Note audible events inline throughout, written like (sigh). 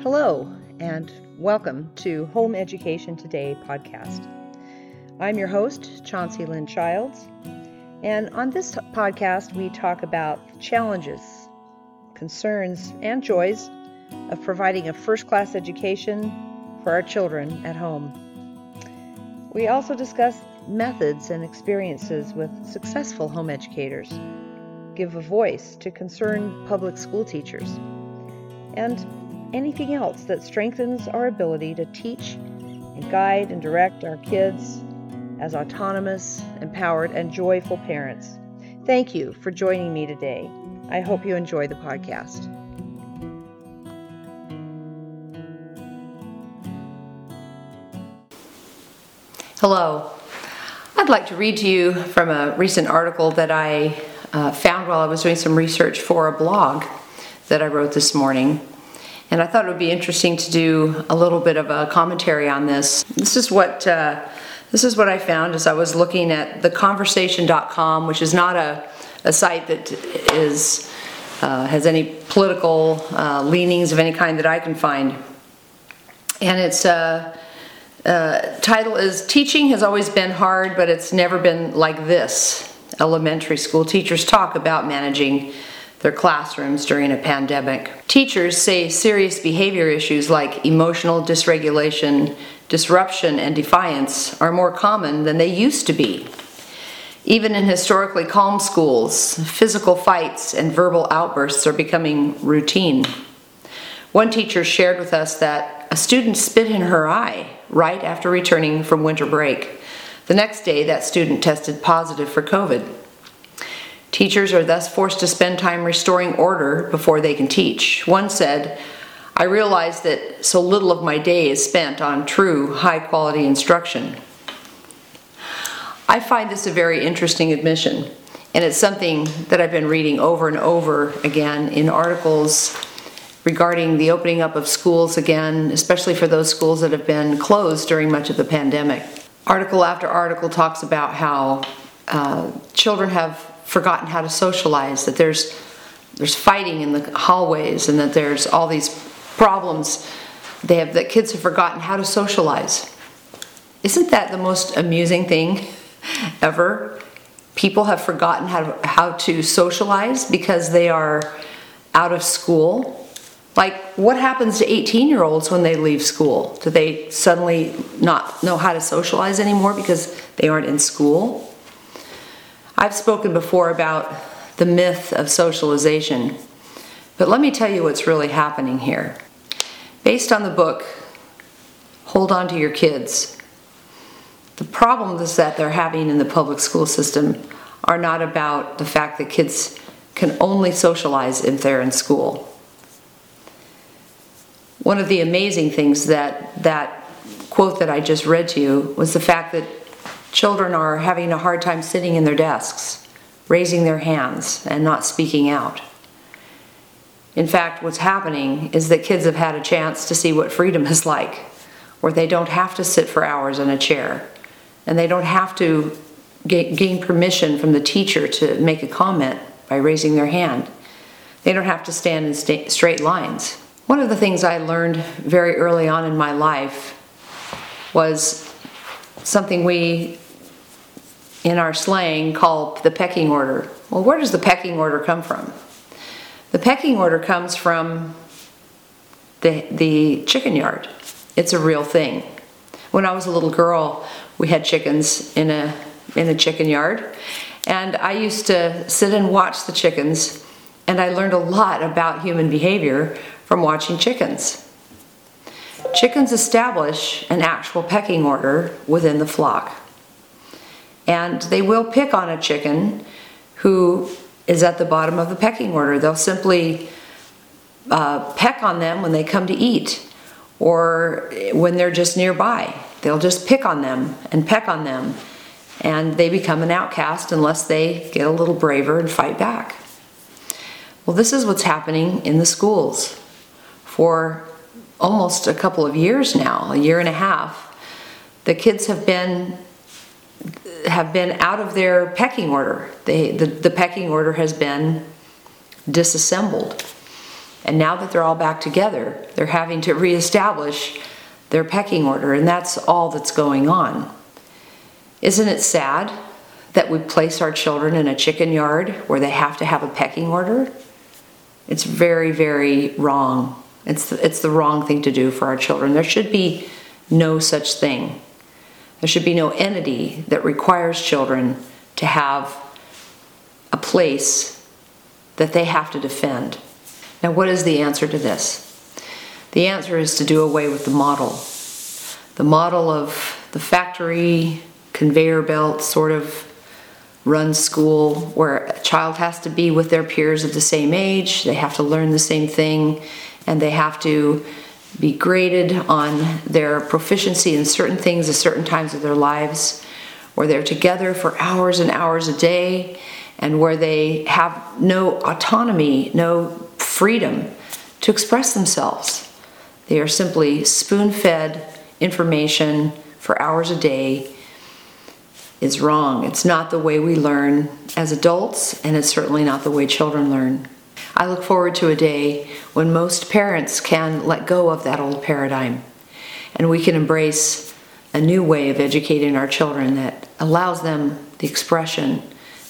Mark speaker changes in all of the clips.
Speaker 1: Hello, and welcome to Home Education Today podcast. I'm your host, Chauncey Lynn Childs, and on this podcast, we talk about the challenges, concerns, and joys of providing a first class education for our children at home. We also discuss methods and experiences with successful home educators, give a voice to concerned public school teachers, and anything else that strengthens our ability to teach and guide and direct our kids as autonomous, empowered, and joyful parents. Thank you for joining me today. I hope you enjoy the podcast.
Speaker 2: Hello. I'd like to read to you from a recent article that I uh, found while I was doing some research for a blog that I wrote this morning. And I thought it would be interesting to do a little bit of a commentary on this. This is what uh, this is what I found as I was looking at theconversation.com, which is not a, a site that is uh, has any political uh, leanings of any kind that I can find. And its uh, uh, title is Teaching Has Always Been Hard, but It's Never Been Like This. Elementary school teachers talk about managing their classrooms during a pandemic. Teachers say serious behavior issues like emotional dysregulation, disruption, and defiance are more common than they used to be. Even in historically calm schools, physical fights and verbal outbursts are becoming routine. One teacher shared with us that a student spit in her eye right after returning from winter break. The next day, that student tested positive for COVID. Teachers are thus forced to spend time restoring order before they can teach. One said, I realize that so little of my day is spent on true, high quality instruction. I find this a very interesting admission, and it's something that I've been reading over and over again in articles regarding the opening up of schools again, especially for those schools that have been closed during much of the pandemic. Article after article talks about how uh, children have forgotten how to socialize, that there's there's fighting in the hallways and that there's all these problems they have that kids have forgotten how to socialize. Isn't that the most amusing thing (laughs) ever? People have forgotten how to, how to socialize because they are out of school. Like, what happens to 18 year olds when they leave school? Do they suddenly not know how to socialize anymore because they aren't in school? I've spoken before about the myth of socialization, but let me tell you what's really happening here. Based on the book, Hold On to Your Kids, the problems that they're having in the public school system are not about the fact that kids can only socialize if they're in school. One of the amazing things that that quote that I just read to you was the fact that Children are having a hard time sitting in their desks, raising their hands, and not speaking out. In fact, what's happening is that kids have had a chance to see what freedom is like, where they don't have to sit for hours in a chair, and they don't have to gain permission from the teacher to make a comment by raising their hand. They don't have to stand in straight lines. One of the things I learned very early on in my life was something we, in our slang, call the pecking order. Well, where does the pecking order come from? The pecking order comes from the, the chicken yard. It's a real thing. When I was a little girl, we had chickens in a, in a chicken yard, and I used to sit and watch the chickens, and I learned a lot about human behavior from watching chickens. Chickens establish an actual pecking order within the flock. And they will pick on a chicken who is at the bottom of the pecking order. They'll simply uh, peck on them when they come to eat or when they're just nearby. They'll just pick on them and peck on them, and they become an outcast unless they get a little braver and fight back. Well, this is what's happening in the schools for almost a couple of years now, a year and a half, the kids have been have been out of their pecking order. They, the, the pecking order has been disassembled. And now that they're all back together, they're having to reestablish their pecking order, and that's all that's going on. Isn't it sad that we place our children in a chicken yard where they have to have a pecking order? It's very, very wrong. It's the, it's the wrong thing to do for our children. There should be no such thing. There should be no entity that requires children to have a place that they have to defend. Now, what is the answer to this? The answer is to do away with the model. The model of the factory, conveyor belt sort of run school where a child has to be with their peers of the same age, they have to learn the same thing, and they have to be graded on their proficiency in certain things at certain times of their lives, where they're together for hours and hours a day, and where they have no autonomy, no freedom to express themselves. They are simply spoon fed information for hours a day is wrong. It's not the way we learn as adults, and it's certainly not the way children learn. I look forward to a day when most parents can let go of that old paradigm and we can embrace a new way of educating our children that allows them the expression,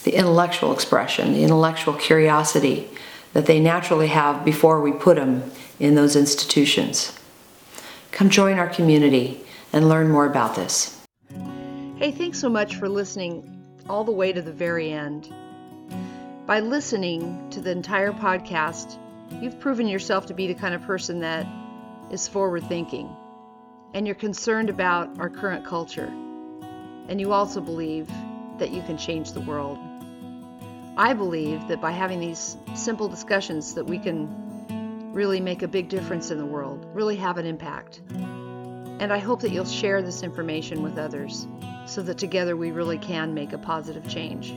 Speaker 2: the intellectual expression, the intellectual curiosity that they naturally have before we put them in those institutions. Come join our community and learn more about this.
Speaker 1: Hey, thanks so much for listening all the way to the very end. By listening to the entire podcast, you've proven yourself to be the kind of person that is forward thinking and you're concerned about our current culture. And you also believe that you can change the world. I believe that by having these simple discussions that we can really make a big difference in the world, really have an impact. And I hope that you'll share this information with others so that together we really can make a positive change.